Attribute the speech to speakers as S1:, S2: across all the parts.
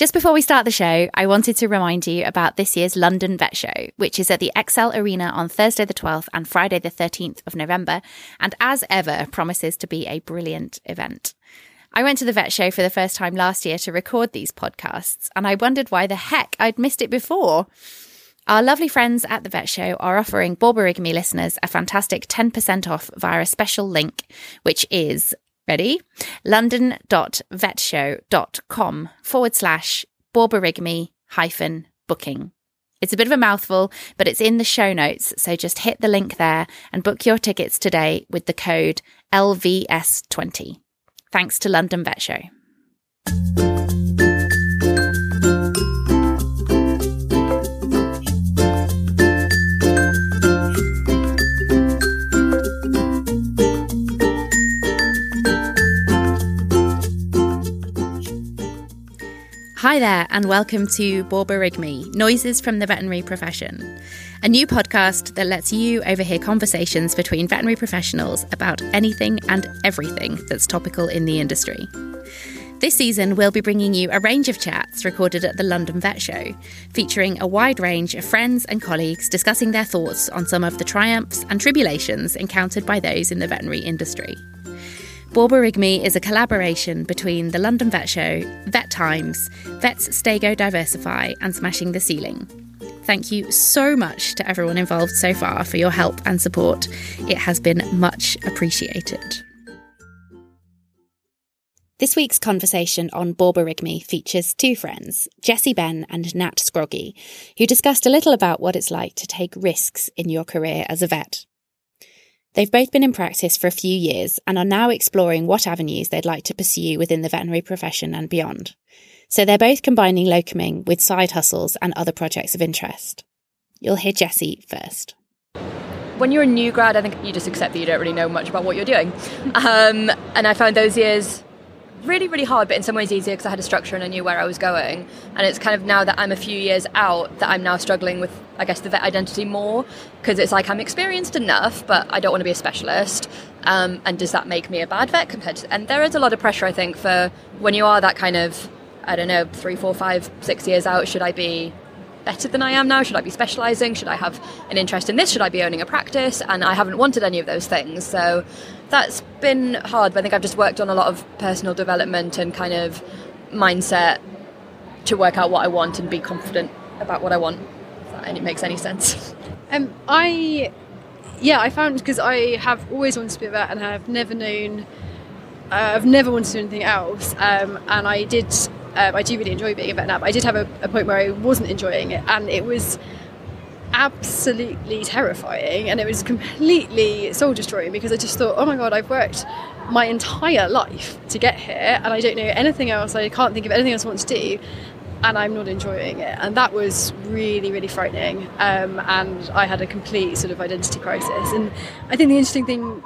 S1: Just before we start the show, I wanted to remind you about this year's London Vet Show, which is at the ExCeL Arena on Thursday the 12th and Friday the 13th of November, and as ever, promises to be a brilliant event. I went to the vet show for the first time last year to record these podcasts, and I wondered why the heck I'd missed it before. Our lovely friends at the vet show are offering Borborygmi listeners a fantastic 10% off via a special link, which is ready? london.vetshow.com forward slash Borborygmi hyphen booking. It's a bit of a mouthful, but it's in the show notes. So just hit the link there and book your tickets today with the code LVS20. Thanks to London Vet Show. Hi there, and welcome to Borborygmi Noises from the Veterinary Profession, a new podcast that lets you overhear conversations between veterinary professionals about anything and everything that's topical in the industry. This season, we'll be bringing you a range of chats recorded at the London Vet Show, featuring a wide range of friends and colleagues discussing their thoughts on some of the triumphs and tribulations encountered by those in the veterinary industry. Borborygmi is a collaboration between the London Vet Show, Vet Times, Vets Stay Go Diversify, and Smashing the Ceiling. Thank you so much to everyone involved so far for your help and support. It has been much appreciated. This week's conversation on Borborygmi features two friends, Jessie Ben and Nat Scroggy, who discussed a little about what it's like to take risks in your career as a vet. They've both been in practice for a few years and are now exploring what avenues they'd like to pursue within the veterinary profession and beyond. So they're both combining locuming with side hustles and other projects of interest. You'll hear Jessie first.
S2: When you're a new grad, I think you just accept that you don't really know much about what you're doing. Um, and I found those years really, really hard, but in some ways easier because I had a structure and I knew where I was going. And it's kind of now that I'm a few years out that I'm now struggling with, I guess, the vet identity more because it's like I'm experienced enough, but I don't want to be a specialist. Um, and does that make me a bad vet compared to? And there is a lot of pressure, I think, for when you are that kind of, I don't know, three, four, five, six years out. Should I be better than I am now? Should I be specialising? Should I have an interest in this? Should I be owning a practice? And I haven't wanted any of those things. So that's been hard, but I think I've just worked on a lot of personal development and kind of mindset to work out what I want and be confident about what I want. And it makes any sense.
S3: Um, I, yeah, I found because I have always wanted to be vet and have never known, uh, I've never wanted to do anything else. Um, and I did um, I do really enjoy being a vet now, but I did have a, a point where I wasn't enjoying it, and it was absolutely terrifying and it was completely soul destroying because I just thought, oh my god, I've worked my entire life to get here and I don't know anything else, I can't think of anything else I want to do and I'm not enjoying it. And that was really, really frightening. Um, and I had a complete sort of identity crisis. And I think the interesting thing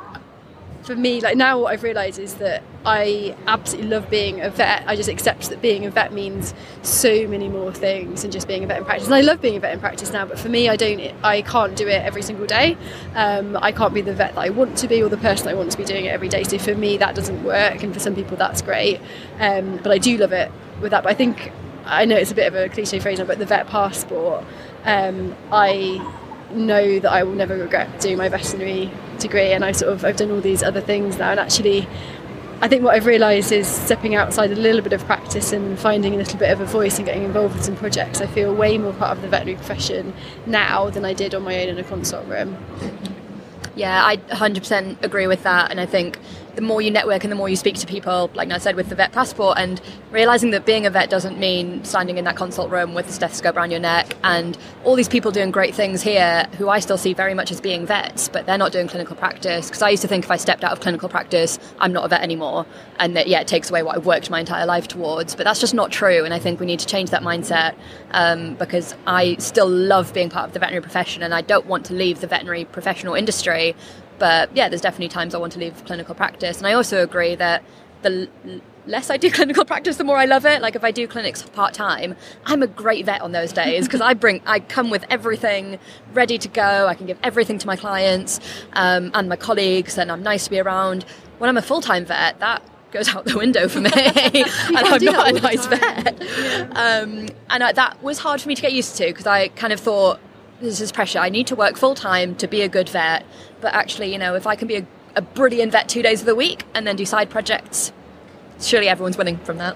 S3: for me, like now what I've realised is that I absolutely love being a vet. I just accept that being a vet means so many more things than just being a vet in practice. And I love being a vet in practice now, but for me, I don't, I can't do it every single day. Um, I can't be the vet that I want to be or the person I want to be doing it every day. So for me, that doesn't work, and for some people, that's great. Um, but I do love it with that. But I think I know it's a bit of a cliche phrase now, but the vet passport. Um, I know that I will never regret doing my veterinary degree and I sort of I've done all these other things now and actually I think what I've realised is stepping outside a little bit of practice and finding a little bit of a voice and getting involved with some projects. I feel way more part of the veterinary profession now than I did on my own in a consult room.
S2: Yeah, I 100% agree with that, and I think the more you network and the more you speak to people, like I said, with the vet passport, and realizing that being a vet doesn't mean standing in that consult room with the stethoscope around your neck, and all these people doing great things here who I still see very much as being vets, but they're not doing clinical practice. Because I used to think if I stepped out of clinical practice, I'm not a vet anymore, and that yeah, it takes away what I've worked my entire life towards. But that's just not true, and I think we need to change that mindset um, because I still love being part of the veterinary profession, and I don't want to leave the veterinary professional industry but yeah, there's definitely times I want to leave clinical practice. And I also agree that the less I do clinical practice, the more I love it. Like if I do clinics part time, I'm a great vet on those days because I bring, I come with everything ready to go. I can give everything to my clients um, and my colleagues, and I'm nice to be around. When I'm a full time vet, that goes out the window for me, and I'm not a nice vet. Um, and I, that was hard for me to get used to because I kind of thought this is pressure. I need to work full time to be a good vet, but actually, you know, if I can be a, a brilliant vet two days of the week and then do side projects, surely everyone's winning from that.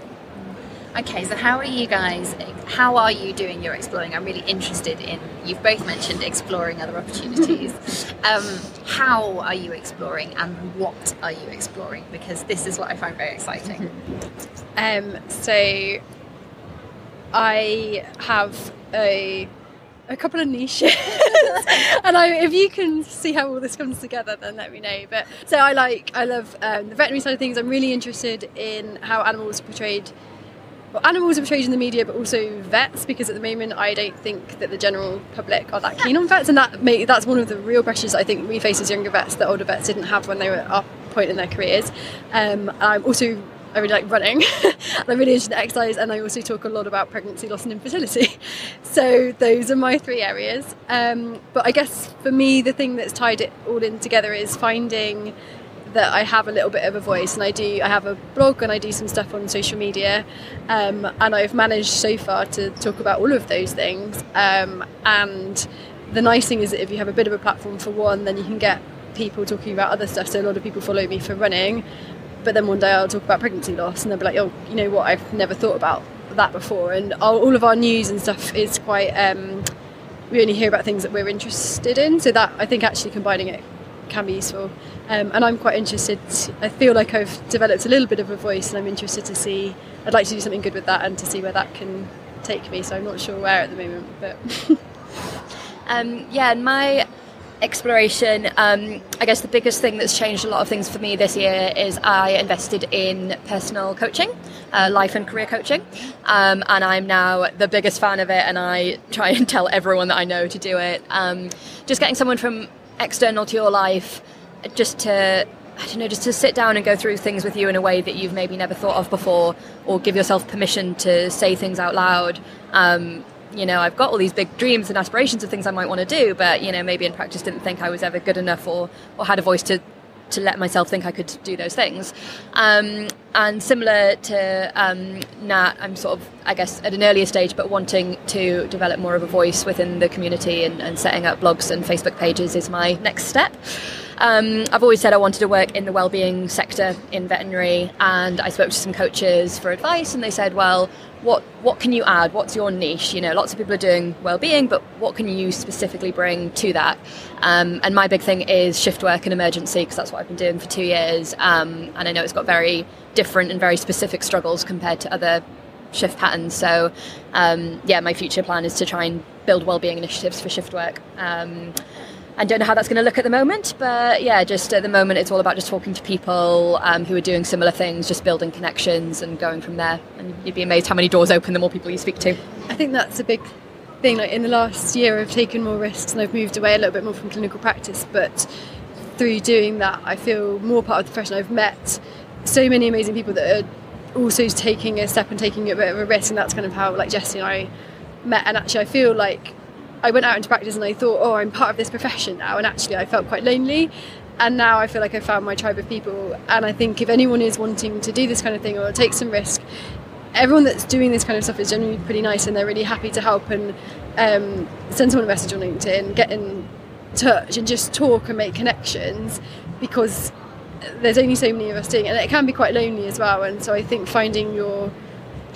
S1: Okay, so how are you guys? How are you doing your exploring? I'm really interested in. You've both mentioned exploring other opportunities. um, how are you exploring, and what are you exploring? Because this is what I find very exciting.
S3: Um, so I have a a couple of niches, and I, if you can see how all this comes together, then let me know. But so I like, I love um, the veterinary side of things. I'm really interested in how animals are portrayed. Well, animals are portrayed in the media, but also vets, because at the moment I don't think that the general public are that keen on vets, and that may, that's one of the real pressures I think we face as younger vets that older vets didn't have when they were at our point in their careers. Um, I'm also I really like running. I'm really in exercise, and I also talk a lot about pregnancy, loss, and infertility. So those are my three areas. Um, but I guess for me, the thing that's tied it all in together is finding that I have a little bit of a voice, and I do. I have a blog, and I do some stuff on social media, um, and I've managed so far to talk about all of those things. Um, and the nice thing is that if you have a bit of a platform for one, then you can get people talking about other stuff. So a lot of people follow me for running, but then one day I'll talk about pregnancy loss, and they'll be like, "Oh, you know what? I've never thought about that before." And all of our news and stuff is quite. Um, we only hear about things that we're interested in, so that I think actually combining it can be useful. Um, and I'm quite interested. I feel like I've developed a little bit of a voice, and I'm interested to see. I'd like to do something good with that, and to see where that can take me. So I'm not sure where at the moment, but
S2: Um, yeah, and my exploration, um, I guess the biggest thing that's changed a lot of things for me this year is I invested in personal coaching, uh, life and career coaching, um, and I'm now the biggest fan of it, and I try and tell everyone that I know to do it. Um, just getting someone from external to your life, just to I don't know, just to sit down and go through things with you in a way that you've maybe never thought of before, or give yourself permission to say things out loud. You know, I've got all these big dreams and aspirations of things I might want to do, but you know, maybe in practice didn't think I was ever good enough or or had a voice to to let myself think I could do those things. Um, and similar to um, Nat, I'm sort of, I guess, at an earlier stage, but wanting to develop more of a voice within the community and, and setting up blogs and Facebook pages is my next step. Um, I've always said I wanted to work in the wellbeing sector in veterinary, and I spoke to some coaches for advice, and they said, "Well, what what can you add? What's your niche? You know, lots of people are doing well-being, but what can you specifically bring to that?" Um, and my big thing is shift work and emergency because that's what I've been doing for two years, um, and I know it's got very different and very specific struggles compared to other shift patterns. So, um, yeah, my future plan is to try and build well-being initiatives for shift work. I don't know how that's going to look at the moment, but yeah, just at the moment, it's all about just talking to people um, who are doing similar things, just building connections and going from there. And you'd be amazed how many doors open the more people you speak to.
S3: I think that's a big thing. Like in the last year, I've taken more risks and I've moved away a little bit more from clinical practice. But through doing that, I feel more part of the profession. I've met so many amazing people that are also taking a step and taking a bit of a risk, and that's kind of how like Jessie and I met. And actually, I feel like I went out into practice and I thought, oh, I'm part of this profession now, and actually, I felt quite lonely. And now I feel like I found my tribe of people. And I think if anyone is wanting to do this kind of thing or take some risk, everyone that's doing this kind of stuff is generally pretty nice and they're really happy to help and um, send someone a message on LinkedIn, get in touch and just talk and make connections because there's only so many of us doing it and it can be quite lonely as well. And so I think finding your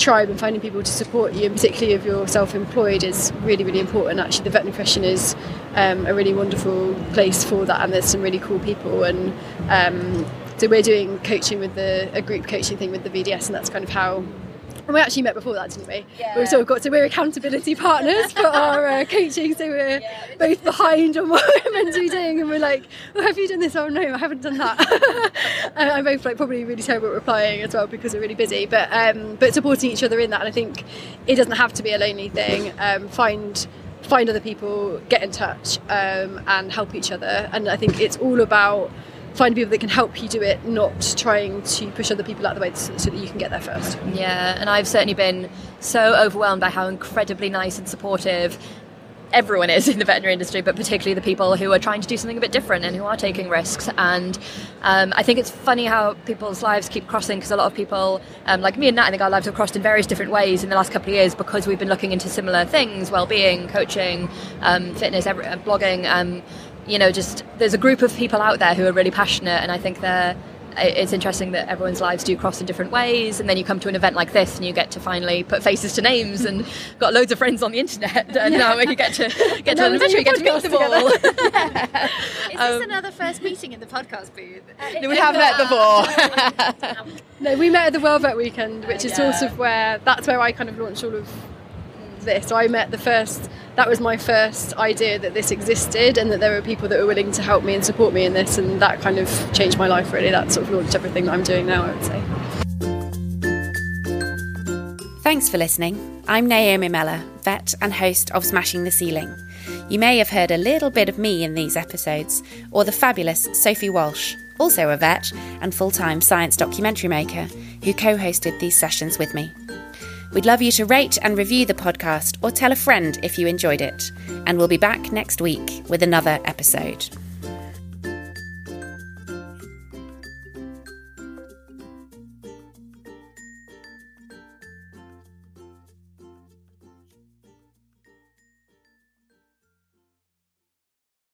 S3: tribe and finding people to support you, and particularly if you're self-employed, is really, really important. Actually, the veterinary profession is um, a really wonderful place for that, and there's some really cool people. And um, so we're doing coaching with the a group coaching thing with the VDS, and that's kind of how. And we actually met before that, didn't we?
S1: Yeah.
S3: We've sort of got so we're accountability partners for our uh, coaching. So we're both behind on what we're meant to be doing, and we're like, "Oh, have you done this? Oh no, I haven't done that." and I'm both like probably really terrible at replying as well because we're really busy. But um, but supporting each other in that, and I think it doesn't have to be a lonely thing. Um, find find other people, get in touch, um, and help each other. And I think it's all about finding people that can help you do it, not trying to push other people out of the way so, so that you can get there first.
S2: Yeah, and I've certainly been so overwhelmed by how incredibly nice and supportive everyone is in the veterinary industry, but particularly the people who are trying to do something a bit different and who are taking risks. And um, I think it's funny how people's lives keep crossing because a lot of people, um, like me and Nat, I think our lives have crossed in various different ways in the last couple of years because we've been looking into similar things well-being, coaching, um, fitness, every, uh, blogging. You know, just there's a group of people out there who are really passionate, and I think they're it's interesting that everyone's lives do cross in different ways and then you come to an event like this and you get to finally put faces to names and got loads of friends on the internet and yeah. now you get to get to an adventure you get to meet them all
S1: yeah. is um, this another first meeting in the podcast booth
S2: uh, no, we have met before
S3: no we met at the World Vet Weekend which is yeah. sort of where that's where I kind of launched all of this so I met the first that was my first idea that this existed and that there were people that were willing to help me and support me in this and that kind of changed my life really. That sort of launched everything that I'm doing now I would say.
S1: Thanks for listening. I'm Naomi Meller vet and host of Smashing the Ceiling. You may have heard a little bit of me in these episodes or the fabulous Sophie Walsh also a vet and full-time science documentary maker who co-hosted these sessions with me We'd love you to rate and review the podcast or tell a friend if you enjoyed it. And we'll be back next week with another episode.